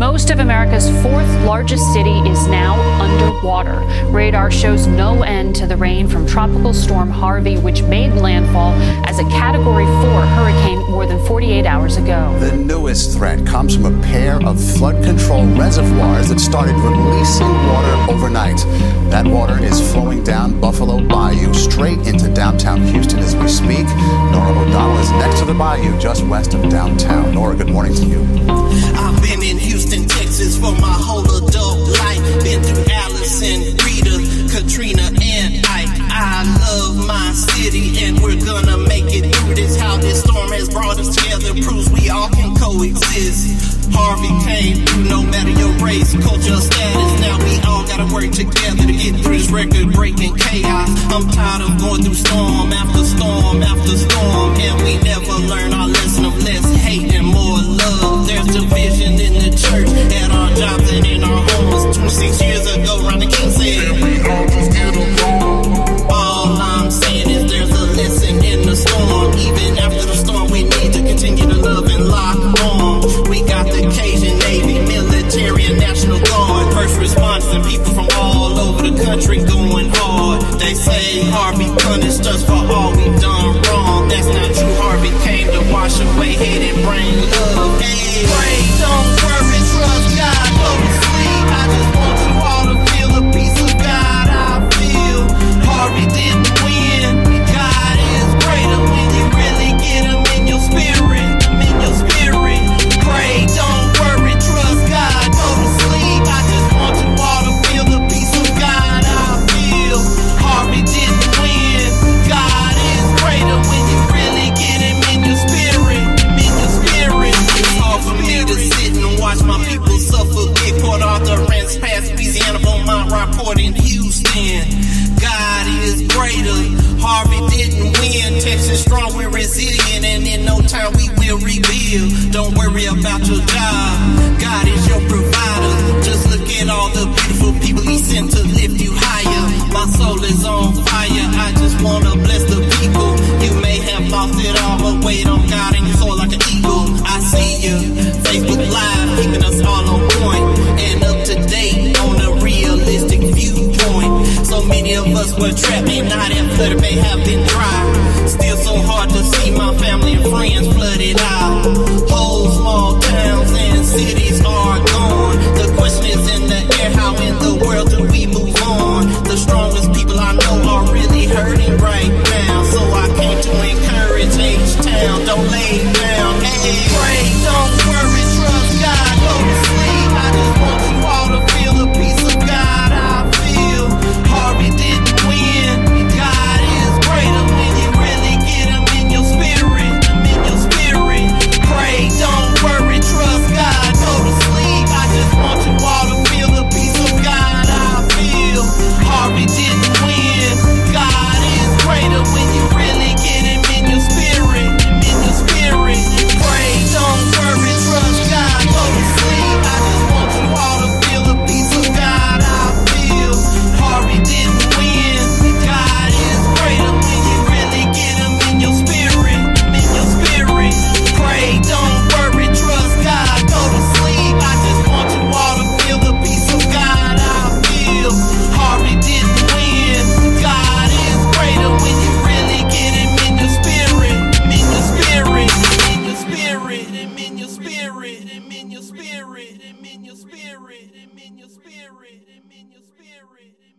Most of America's fourth largest city is now underwater. Radar shows no end to the rain from Tropical Storm Harvey, which made landfall as a Category 4 hurricane more than 48 hours ago. The newest threat comes from a pair of flood control reservoirs that started releasing water overnight. That water is flowing down Buffalo Bayou straight into downtown Houston as we speak. Next to the bayou just west of downtown. Nora, good morning to you. I've been in Houston, Texas for my whole adult life. Been through Allison, Rita, Katrina, and Ike. I love my city and we're gonna make it through this. How this storm has brought us together proves we all can coexist. Harvey came through no matter your race, culture, status. Now we all gotta work together to get through this record breaking chaos. I'm tired of going through storm after storm after storm, homes. 26 years ago, Rodney King said, we all just get along. All I'm saying is there's a lesson in the storm. Even after the storm, we need to continue to love and lock on. We got the Cajun Navy, military, and National Guard. First responders and people from all over the country going hard. They say Harvey punished us for all we've done strong, we're resilient, and in no time we will rebuild. Don't worry about your job. God is your provider. Just look at all the beautiful people He sent to lift you higher. My soul is on fire. I just wanna bless the people. You may have lost it all, but wait on God and you soar like an eagle. I see you. Facebook Live, keeping us all on point and up to date on a realistic viewpoint. So many of us were trapped, may not have may have been dry. Still so hard to see my family and friends flooded out. spirit. In your spirit. Them in your spirit.